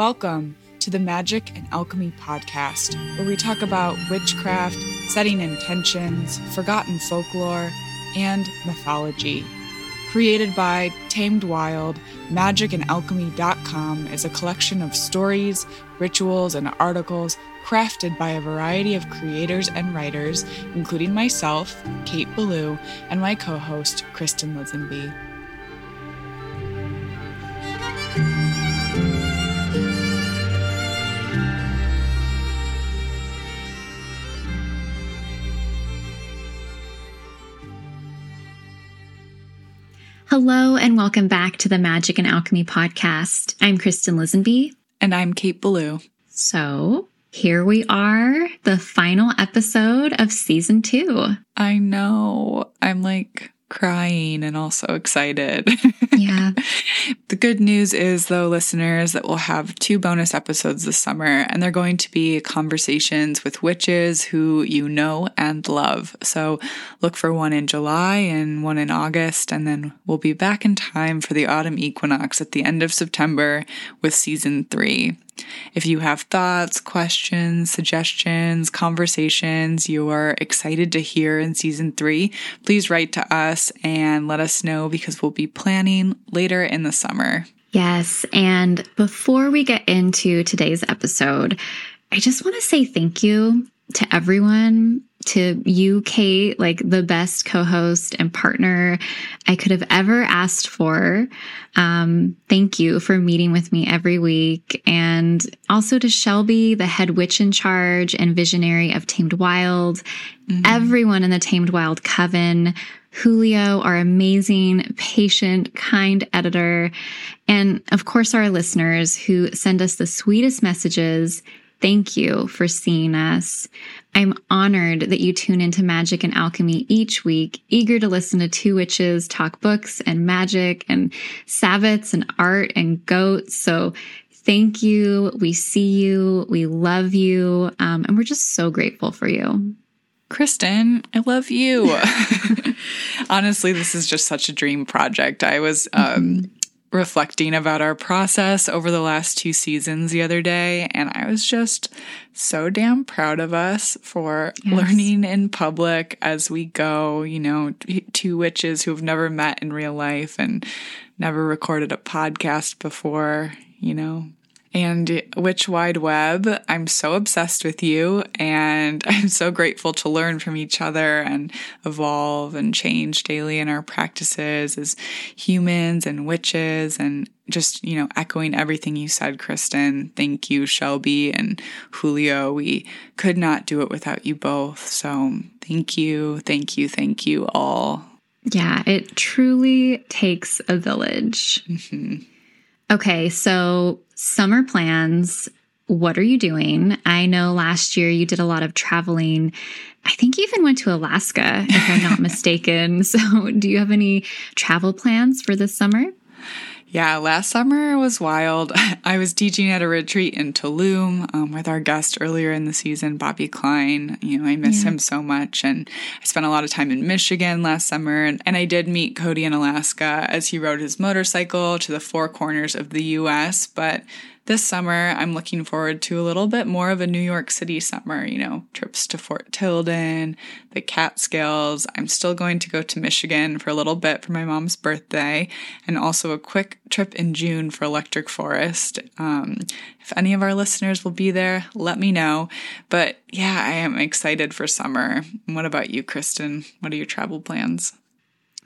Welcome to the Magick and Alchemy podcast, where we talk about witchcraft, setting intentions, forgotten folklore, and mythology. Created by Tamed Wild, magicandalchemy.com is a collection of stories, rituals, and articles crafted by a variety of creators and writers, including myself, Kate Belew, and my co host, Kristin Lisenby. Hello, and welcome back to the Magick and Alchemy podcast. I'm Kristin Lisenby. And I'm Kate Belew. So here we are, the final episode of season two. I know. I'm like crying and also excited. Yeah. the good news is, though, listeners, that we'll have two bonus episodes this summer, and they're going to be conversations with witches who you know and love. So look for one in July and one in August, and then we'll be back in time for the autumn equinox at the end of September with season three. If you have thoughts, questions, suggestions, conversations you are excited to hear in season three, please write to us and let us know because we'll be planning later in the summer. Yes. And before we get into today's episode, I just want to say thank you to everyone to you, Kate, like the best co-host and partner I could have ever asked for. Um, thank you for meeting with me every week. And also to Shelby, the head witch in charge and visionary of Tamed Wild, mm-hmm. everyone in the Tamed Wild Coven, Julio, our amazing, patient, kind editor, and of course, our listeners who send us the sweetest messages Thank you for seeing us. I'm honored that you tune into Magick and Alchemy each week, eager to listen to two witches talk books and magic and sabbats and art and goats. So thank you. We see you. We love you. Um, and we're just so grateful for you. Kristin, I love you. Honestly, this is just such a dream project. I was um, mm-hmm reflecting about our process over the last two seasons the other day, and I was just so damn proud of us for yes. learning in public as we go. You know, two witches who've never met in real life and never recorded a podcast before, you know, and Witch Wide Web. I'm so obsessed with you and I'm so grateful to learn from each other and evolve and change daily in our practices as humans and witches and just, you know, echoing everything you said, Kristin. Thank you, Shelby and Julio. We could not do it without you both. So thank you, thank you, thank you all. Yeah, it truly takes a village. Mm-hmm. Okay, so summer plans. What are you doing? I know last year you did a lot of traveling. I think you even went to Alaska, if I'm not mistaken. So, do you have any travel plans for this summer? Yeah, last summer was wild. I was teaching at a retreat in Tulum um, with our guest earlier in the season, Bobby Klein. You know, I miss yeah. him so much. And I spent a lot of time in Michigan last summer. And, and I did meet Cody in Alaska as he rode his motorcycle to the four corners of the US. But this summer, I'm looking forward to a little bit more of a New York City summer, you know, trips to Fort Tilden, the Catskills. I'm still going to go to Michigan for a little bit for my mom's birthday, and also a quick trip in June for Electric Forest. Um, if any of our listeners will be there, let me know. But yeah, I am excited for summer. What about you, Kristin? What are your travel plans?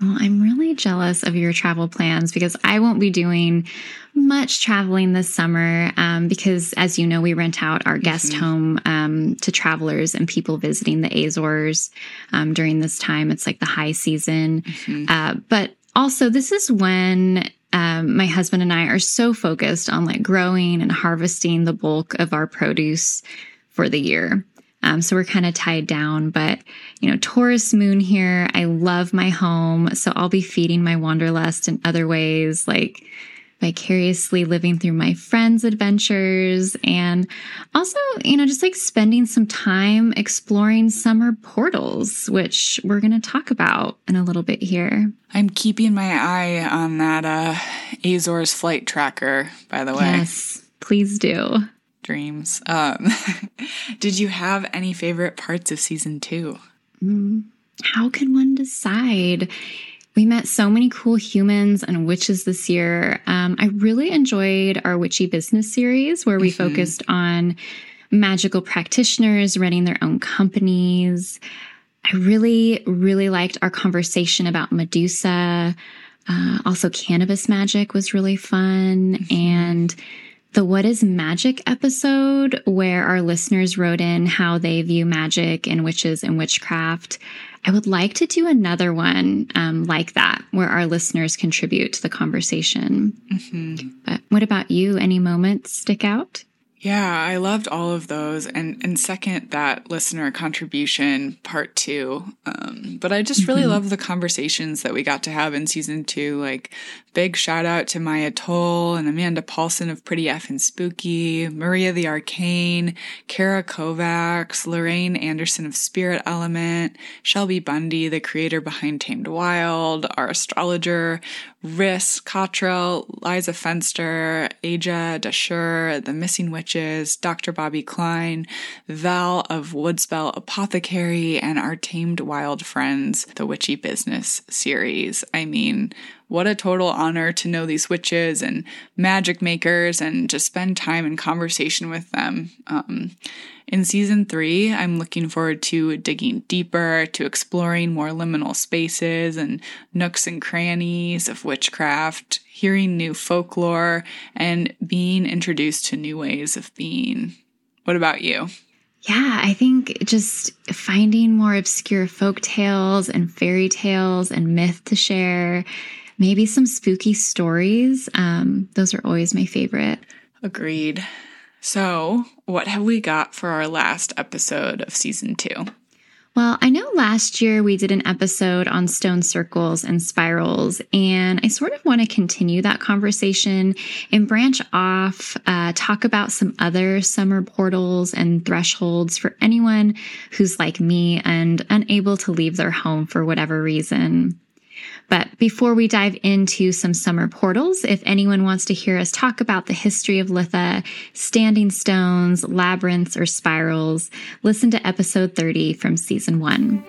Well, I'm really jealous of your travel plans because I won't be doing much traveling this summer um, because, as you know, we rent out our guest mm-hmm. home um, to travelers and people visiting the Azores um, during this time. It's like the high season. Mm-hmm. Uh, but also, this is when um, my husband and I are so focused on like growing and harvesting the bulk of our produce for the year. Um, so we're kind of tied down, but you know, Taurus moon here. I love my home. So I'll be feeding my wanderlust in other ways, like vicariously living through my friends' adventures and also, you know, just like spending some time exploring summer portals, which we're going to talk about in a little bit here. I'm keeping my eye on that uh, Azores flight tracker, by the way. Yes Please do. Dreams. Um, did you have any favorite parts of season two? Mm, how can one decide? We met so many cool humans and witches this year. Um, I really enjoyed our witchy business series where we mm-hmm. focused on magical practitioners running their own companies. I really, really liked our conversation about Medusa. Uh, also, cannabis magic was really fun. Mm-hmm. And the What is Magic episode, where our listeners wrote in how they view magic and witches and witchcraft. I would like to do another one um, like that, where our listeners contribute to the conversation. Mm-hmm. But what about you? Any moments stick out? Yeah, I loved all of those, and and second that listener contribution part two. Um, but I just really mm-hmm. love the conversations that we got to have in season two. Like big shout out to Maia Toll and Amanda Paulson of Pretty F and Spooky, Maria the Arcane, Kara Kovacs, Lorraine Anderson of Spirit Element, Shelby Bundy, the creator behind Tamed Wild, our astrologer, Riss Cottrill, Liza Fenster, Aja Dashur, The Missing Witches, Dr. Bobby Klein, Val of Woodspell Apothecary, and our Tamed Wild Friends, the Witchy Business series. I mean, what a total honor to know these witches and magic makers and to spend time in conversation with them. Um, in season three, I'm looking forward to digging deeper, to exploring more liminal spaces and nooks and crannies of witchcraft, hearing new folklore, and being introduced to new ways of being. What about you? Yeah, I think just finding more obscure folk tales and fairy tales and myth to share maybe some spooky stories. Um, those are always my favorite. Agreed. So, what have we got for our last episode of season two? Well, I know last year we did an episode on stone circles and spirals, and I sort of want to continue that conversation and branch off, uh, talk about some other summer portals and thresholds for anyone who's like me and unable to leave their home for whatever reason. But before we dive into some summer portals, if anyone wants to hear us talk about the history of Litha, standing stones, labyrinths, or spirals, listen to episode 30 from season one.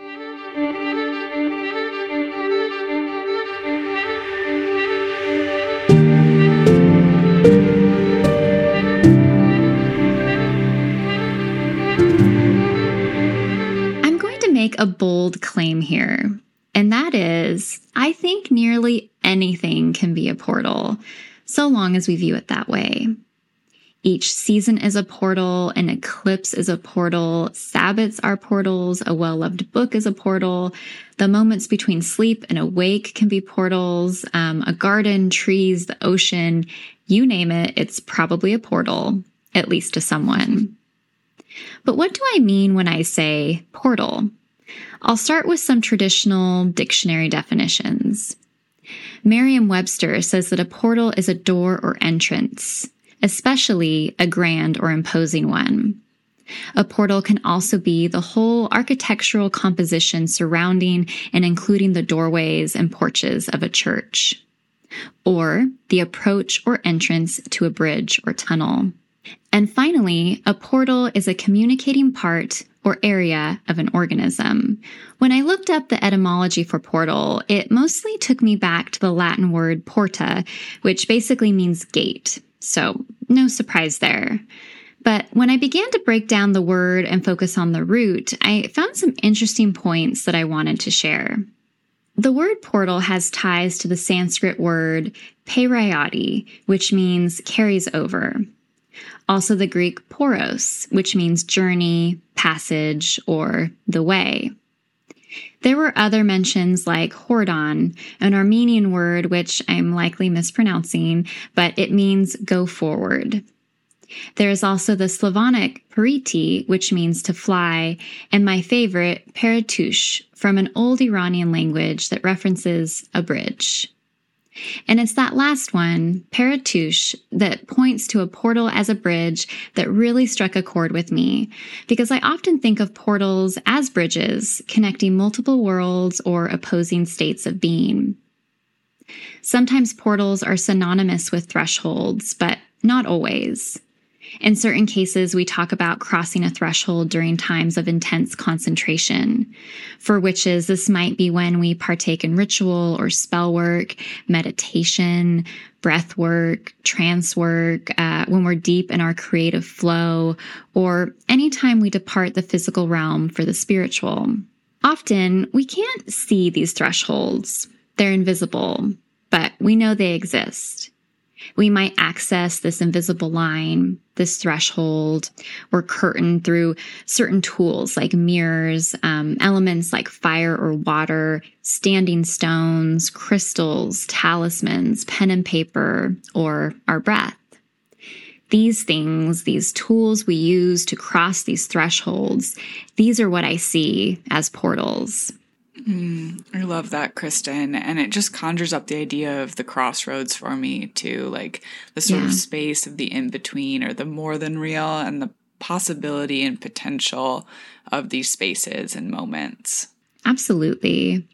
I'm going to make a bold claim here. And that is, I think nearly anything can be a portal, so long as we view it that way. Each season is a portal, an eclipse is a portal, Sabbats are portals, a well loved book is a portal, the moments between sleep and awake can be portals, um, a garden, trees, the ocean, you name it, it's probably a portal, at least to someone. But what do I mean when I say portal? I'll start with some traditional dictionary definitions. Merriam Webster says that a portal is a door or entrance, especially a grand or imposing one. A portal can also be the whole architectural composition surrounding and including the doorways and porches of a church, or the approach or entrance to a bridge or tunnel. And finally, a portal is a communicating part or area of an organism. When I looked up the etymology for portal, it mostly took me back to the Latin word porta, which basically means gate. So no surprise there. But when I began to break down the word and focus on the root, I found some interesting points that I wanted to share. The word portal has ties to the Sanskrit word perayati, which means carries over. Also, the Greek poros, which means journey, passage, or the way. There were other mentions like hordon, an Armenian word which I'm likely mispronouncing, but it means go forward. There is also the Slavonic periti, which means to fly, and my favorite, peratush, from an old Iranian language that references a bridge. And it's that last one, peratush, that points to a portal as a bridge that really struck a chord with me because I often think of portals as bridges connecting multiple worlds or opposing states of being. Sometimes portals are synonymous with thresholds, but not always. In certain cases, we talk about crossing a threshold during times of intense concentration. For witches, this might be when we partake in ritual or spell work, meditation, breath work, trance work, uh, when we're deep in our creative flow, or anytime we depart the physical realm for the spiritual. Often, we can't see these thresholds. They're invisible, but we know they exist we might access this invisible line, this threshold or curtain through certain tools like mirrors, um, elements like fire or water, standing stones, crystals, talismans, pen and paper, or our breath. These things, these tools we use to cross these thresholds, these are what I see as portals. Mm, I love that, Kristin. And it just conjures up the idea of the crossroads for me, too. Like the sort yeah. of space of the in between or the more than real and the possibility and potential of these spaces and moments. Absolutely.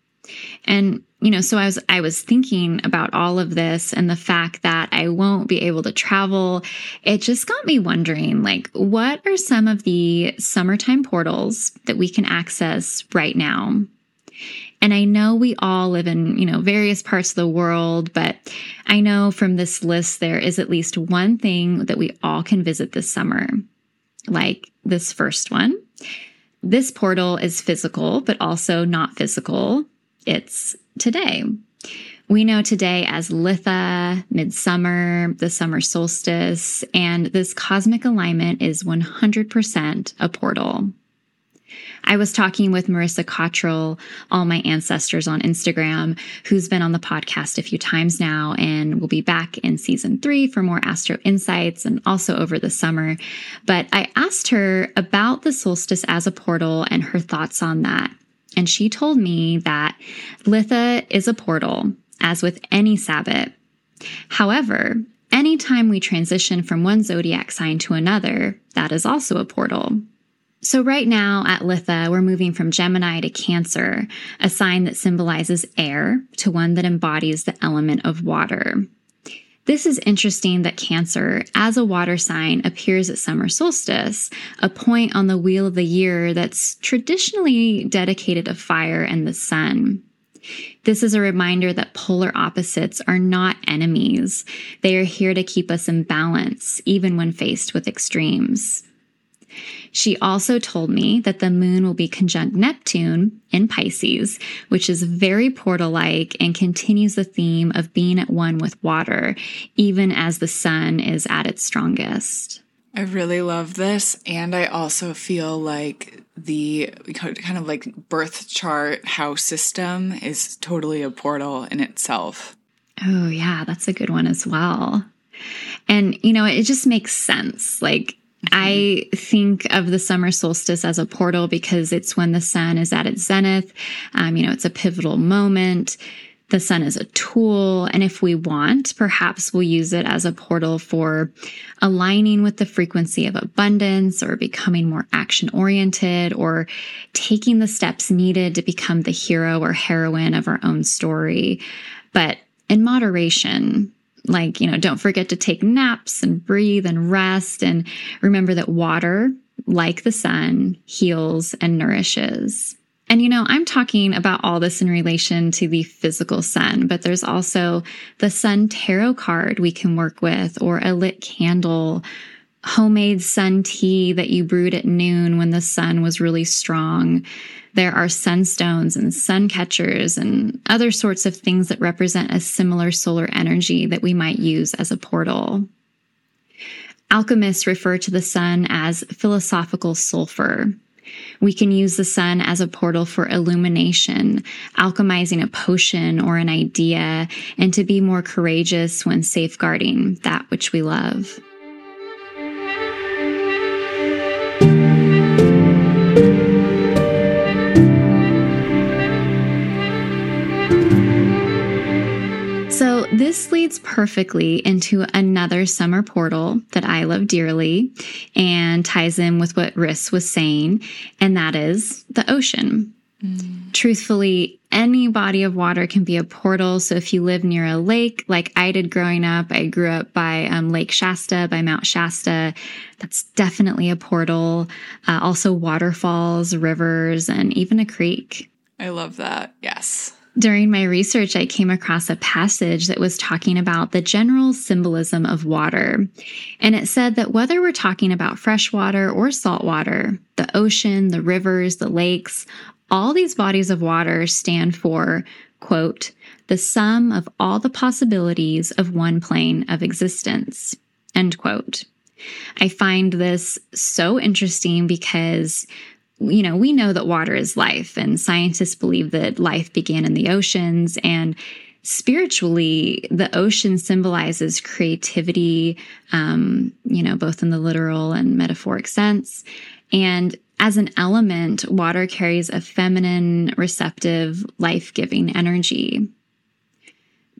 And you know, so I was I was thinking about all of this and the fact that I won't be able to travel. It just got me wondering like what are some of the summertime portals that we can access right now? And I know we all live in, you know, various parts of the world, but I know from this list there is at least one thing that we all can visit this summer. Like this first one. This portal is physical, but also not physical. It's today. We know today as Litha, midsummer, the summer solstice, and this cosmic alignment is 100% a portal. I was talking with Marisa Cottrill, all my ancestors on Instagram, who's been on the podcast a few times now and will be back in season three for more astro insights and also over the summer. But I asked her about the solstice as a portal and her thoughts on that. And she told me that Litha is a portal, as with any Sabbat. However, anytime we transition from one zodiac sign to another, that is also a portal. So, right now at Litha, we're moving from Gemini to Cancer, a sign that symbolizes air, to one that embodies the element of water. This is interesting that Cancer, as a water sign, appears at summer solstice, a point on the wheel of the year that's traditionally dedicated to fire and the sun. This is a reminder that polar opposites are not enemies. They are here to keep us in balance, even when faced with extremes. She also told me that the moon will be conjunct Neptune in Pisces, which is very portal like and continues the theme of being at one with water, even as the sun is at its strongest. I really love this. And I also feel like the kind of like birth chart house system is totally a portal in itself. Oh, yeah, that's a good one as well. And, you know, it just makes sense. Like, I think of the summer solstice as a portal because it's when the sun is at its zenith. Um, you know, it's a pivotal moment. The sun is a tool. And if we want, perhaps we'll use it as a portal for aligning with the frequency of abundance or becoming more action oriented or taking the steps needed to become the hero or heroine of our own story. But in moderation, like, you know, don't forget to take naps and breathe and rest. And remember that water, like the sun, heals and nourishes. And, you know, I'm talking about all this in relation to the physical sun, but there's also the sun tarot card we can work with or a lit candle homemade sun tea that you brewed at noon when the sun was really strong. There are sunstones and sun catchers and other sorts of things that represent a similar solar energy that we might use as a portal. Alchemists refer to the sun as philosophical sulfur. We can use the sun as a portal for illumination, alchemizing a potion or an idea, and to be more courageous when safeguarding that which we love. This leads perfectly into another summer portal that I love dearly and ties in with what Riss was saying, and that is the ocean. Mm. Truthfully, any body of water can be a portal. So if you live near a lake, like I did growing up, I grew up by um, Lake Shasta, by Mount Shasta. That's definitely a portal. Uh, also, waterfalls, rivers, and even a creek. I love that. Yes. During my research, I came across a passage that was talking about the general symbolism of water. And it said that whether we're talking about fresh water or salt water, the ocean, the rivers, the lakes, all these bodies of water stand for, quote, the sum of all the possibilities of one plane of existence, end quote. I find this so interesting because you know, we know that water is life, and scientists believe that life began in the oceans. And spiritually, the ocean symbolizes creativity, um, you know, both in the literal and metaphoric sense. And as an element, water carries a feminine, receptive, life giving energy.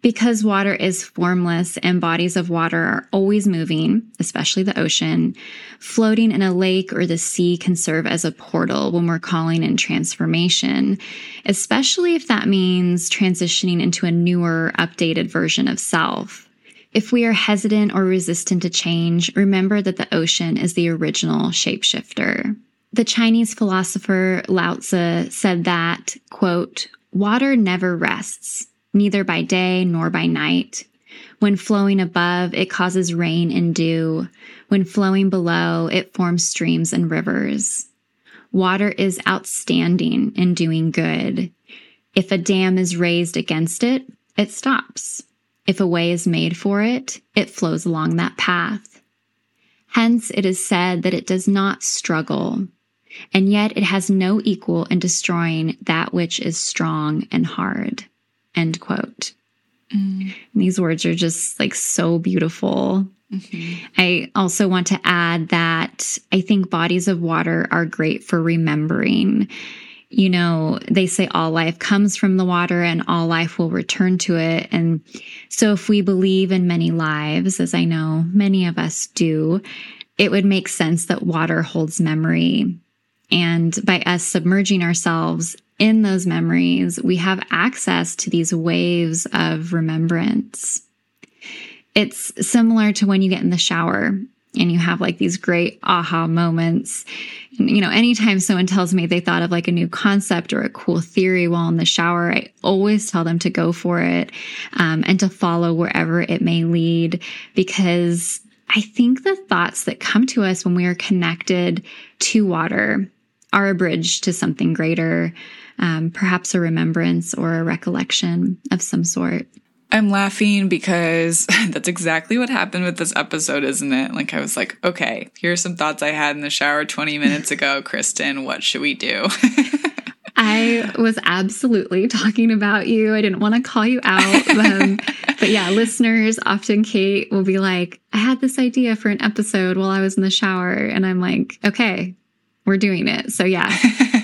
Because water is formless and bodies of water are always moving, especially the ocean, floating in a lake or the sea can serve as a portal when we're calling in transformation, especially if that means transitioning into a newer, updated version of self. If we are hesitant or resistant to change, remember that the ocean is the original shapeshifter. The Chinese philosopher Lao Tzu said that, quote, water never rests, neither by day nor by night. When flowing above, it causes rain and dew. When flowing below, it forms streams and rivers. Water is outstanding in doing good. If a dam is raised against it, it stops. If a way is made for it, it flows along that path. Hence, it is said that it does not struggle, and yet it has no equal in destroying that which is strong and hard. End quote. Mm. These words are just like so beautiful. Mm-hmm. I also want to add that I think bodies of water are great for remembering. You know, they say all life comes from the water and all life will return to it. And so if we believe in many lives, as I know many of us do, it would make sense that water holds memory and by us submerging ourselves in those memories, we have access to these waves of remembrance. It's similar to when you get in the shower and you have like these great aha moments. You know, anytime someone tells me they thought of like a new concept or a cool theory while in the shower, I always tell them to go for it um, and to follow wherever it may lead because I think the thoughts that come to us when we are connected to water are a bridge to something greater, um, perhaps a remembrance or a recollection of some sort. I'm laughing because that's exactly what happened with this episode, isn't it? Like, I was like, okay, here's some thoughts I had in the shower 20 minutes ago. Kristin, what should we do? I was absolutely talking about you. I didn't want to call you out. Um, but yeah, listeners, often Kate will be like, I had this idea for an episode while I was in the shower. And I'm like, okay, we're doing it. So, yeah,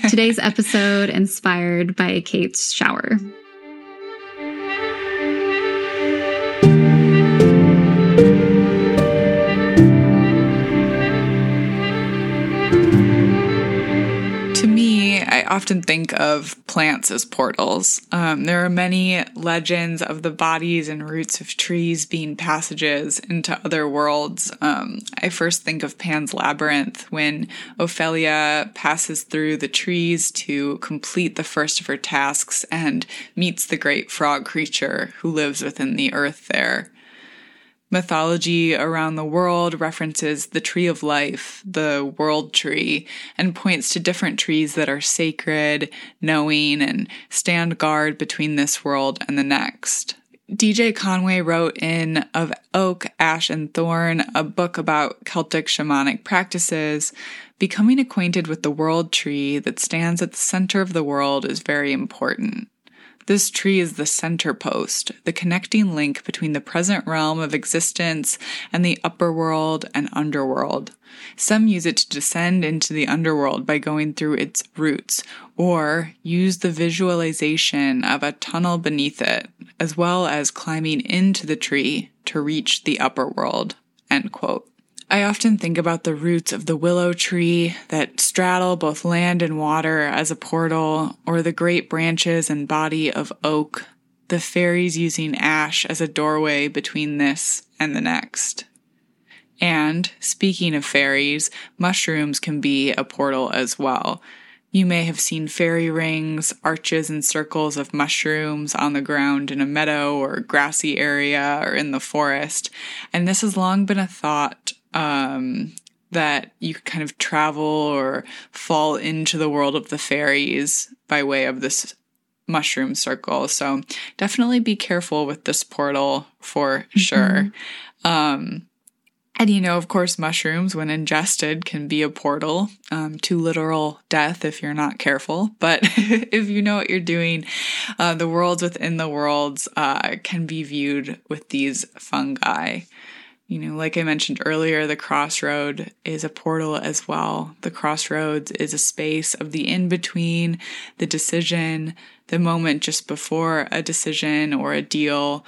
today's episode inspired by Kate's shower. Often think of plants as portals. Um, there are many legends of the bodies and roots of trees being passages into other worlds. Um, I first think of Pan's Labyrinth when Ophelia passes through the trees to complete the first of her tasks and meets the great frog creature who lives within the earth there. Mythology around the world references the tree of life, the world tree, and points to different trees that are sacred, knowing, and stand guard between this world and the next. DJ Conway wrote in Of Oak, Ash, and Thorn, a book about Celtic shamanic practices. Becoming acquainted with the world tree that stands at the center of the world is very important. This tree is the center post, the connecting link between the present realm of existence and the upper world and underworld. Some use it to descend into the underworld by going through its roots, or use the visualization of a tunnel beneath it, as well as climbing into the tree to reach the upper world. End quote. I often think about the roots of the willow tree that straddle both land and water as a portal, or the great branches and body of oak, the fairies using ash as a doorway between this and the next. And speaking of fairies, mushrooms can be a portal as well. You may have seen fairy rings, arches, and circles of mushrooms on the ground in a meadow or grassy area or in the forest. And this has long been a thought um, that you could kind of travel or fall into the world of the fairies by way of this mushroom circle. So definitely be careful with this portal for mm-hmm. sure. Um, and you know, of course, mushrooms, when ingested, can be a portal um, to literal death if you're not careful. But if you know what you're doing, uh, the worlds within the worlds uh, can be viewed with these fungi. You know, like I mentioned earlier, the crossroad is a portal as well. The crossroads is a space of the in between, the decision, the moment just before a decision or a deal.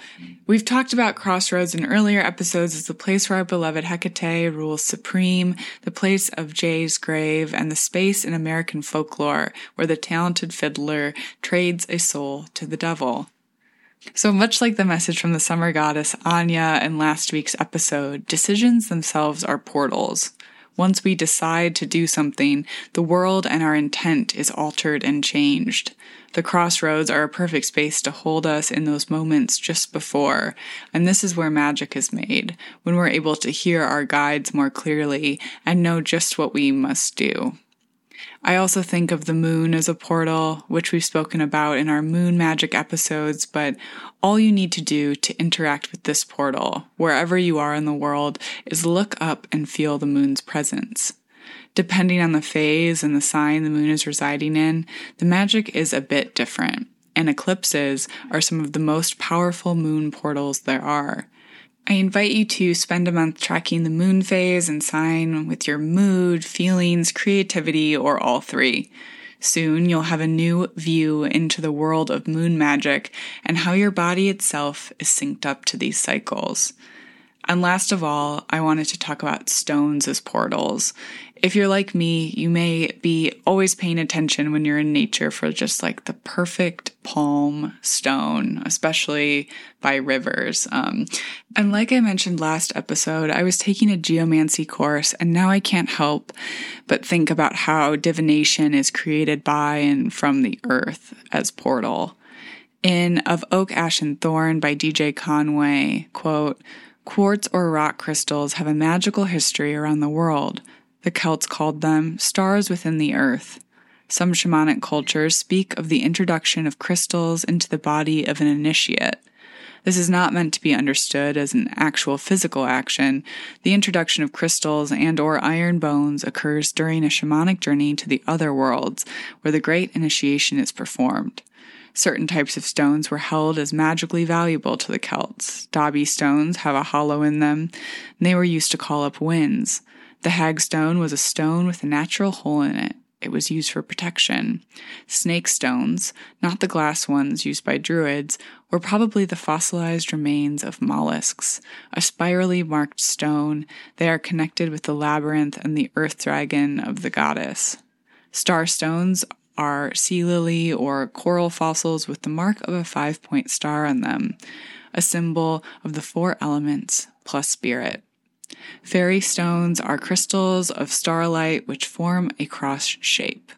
We've talked about Crossroads in earlier episodes as the place where our beloved Hecate rules supreme, the place of Jay's grave, and the space in American folklore where the talented fiddler trades a soul to the devil. So much like the message from the summer goddess Áine in last week's episode, decisions themselves are portals. Once we decide to do something, the world and our intent is altered and changed. The crossroads are a perfect space to hold us in those moments just before, and this is where magic is made, when we're able to hear our guides more clearly and know just what we must do. I also think of the moon as a portal, which we've spoken about in our moon magic episodes, but all you need to do to interact with this portal, wherever you are in the world, is look up and feel the moon's presence. Depending on the phase and the sign the moon is residing in, the magic is a bit different, and eclipses are some of the most powerful moon portals there are. I invite you to spend a month tracking the moon phase and sign with your mood, feelings, creativity, or all three. Soon you'll have a new view into the world of moon magic and how your body itself is synced up to these cycles. And last of all, I wanted to talk about stones as portals. If you're like me, you may be always paying attention when you're in nature for just like the perfect palm stone, especially by rivers. Um, and like I mentioned last episode, I was taking a geomancy course, and now I can't help but think about how divination is created by and from the earth as portal. In Of Oak, Ash, and Thorn by DJ Conway, quote, Quartz or rock crystals have a magical history around the world. The Celts called them stars within the earth. Some shamanic cultures speak of the introduction of crystals into the body of an initiate. This is not meant to be understood as an actual physical action. The introduction of crystals and or iron bones occurs during a shamanic journey to the other worlds where the great initiation is performed. Certain types of stones were held as magically valuable to the Celts. Dobby stones have a hollow in them, and they were used to call up winds. The hag stone was a stone with a natural hole in it. It was used for protection. Snake stones, not the glass ones used by druids, were probably the fossilized remains of mollusks. A spirally marked stone, they are connected with the labyrinth and the earth dragon of the goddess. Star stones are sea lily or coral fossils with the mark of a five point star on them, a symbol of the four elements plus spirit. Fairy stones are crystals of starlight which form a cross shape.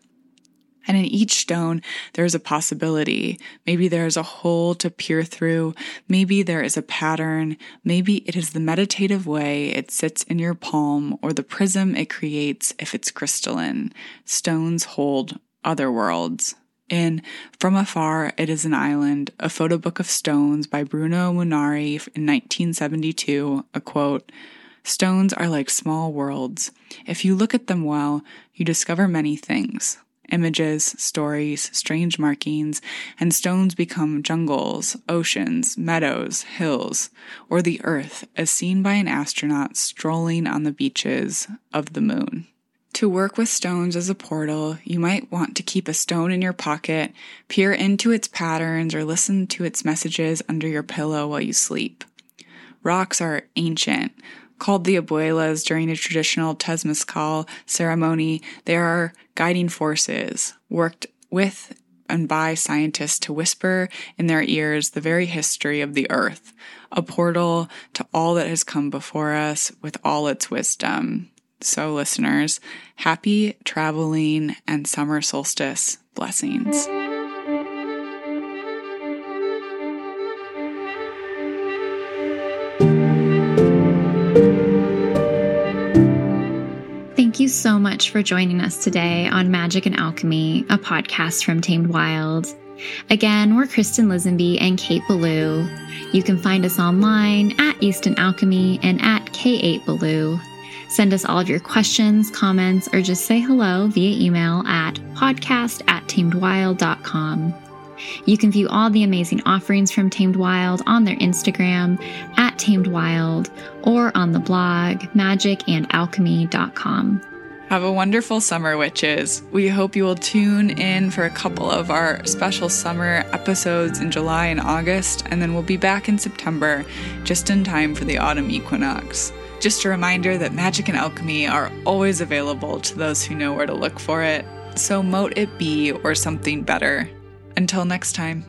And in each stone, there is a possibility. Maybe there is a hole to peer through. Maybe there is a pattern. Maybe it is the meditative way it sits in your palm or the prism it creates if it's crystalline. Stones hold other worlds. In From Afar, It is an Island, a photo book of stones by Bruno Munari in 1972, a quote, Stones are like small worlds. If you look at them well, you discover many things images, stories, strange markings, and stones become jungles, oceans, meadows, hills, or the earth as seen by an astronaut strolling on the beaches of the moon. To work with stones as a portal, you might want to keep a stone in your pocket, peer into its patterns, or listen to its messages under your pillow while you sleep. Rocks are ancient, Called the abuelas during a traditional Temazcal ceremony, they are guiding forces worked with and by scientists to whisper in their ears the very history of the earth, a portal to all that has come before us with all its wisdom. So, listeners, happy traveling and summer solstice blessings. Much for joining us today on Magick and Alchemy, a podcast from Tamed Wild. Again, we're Kristin Lisenby and Kate Belew. You can find us online at Easton Alchemy and at K8 Belew. Send us all of your questions, comments, or just say hello via email at podcast at tamedwild.com. You can view all the amazing offerings from Tamed Wild on their Instagram at Tamed Wild or on the blog magicandalchemy.com. Have a wonderful summer, witches. We hope you will tune in for a couple of our special summer episodes in July and August, and then we'll be back in September just in time for the autumn equinox. Just a reminder that magic and alchemy are always available to those who know where to look for it. So mote it be or something better. Until next time.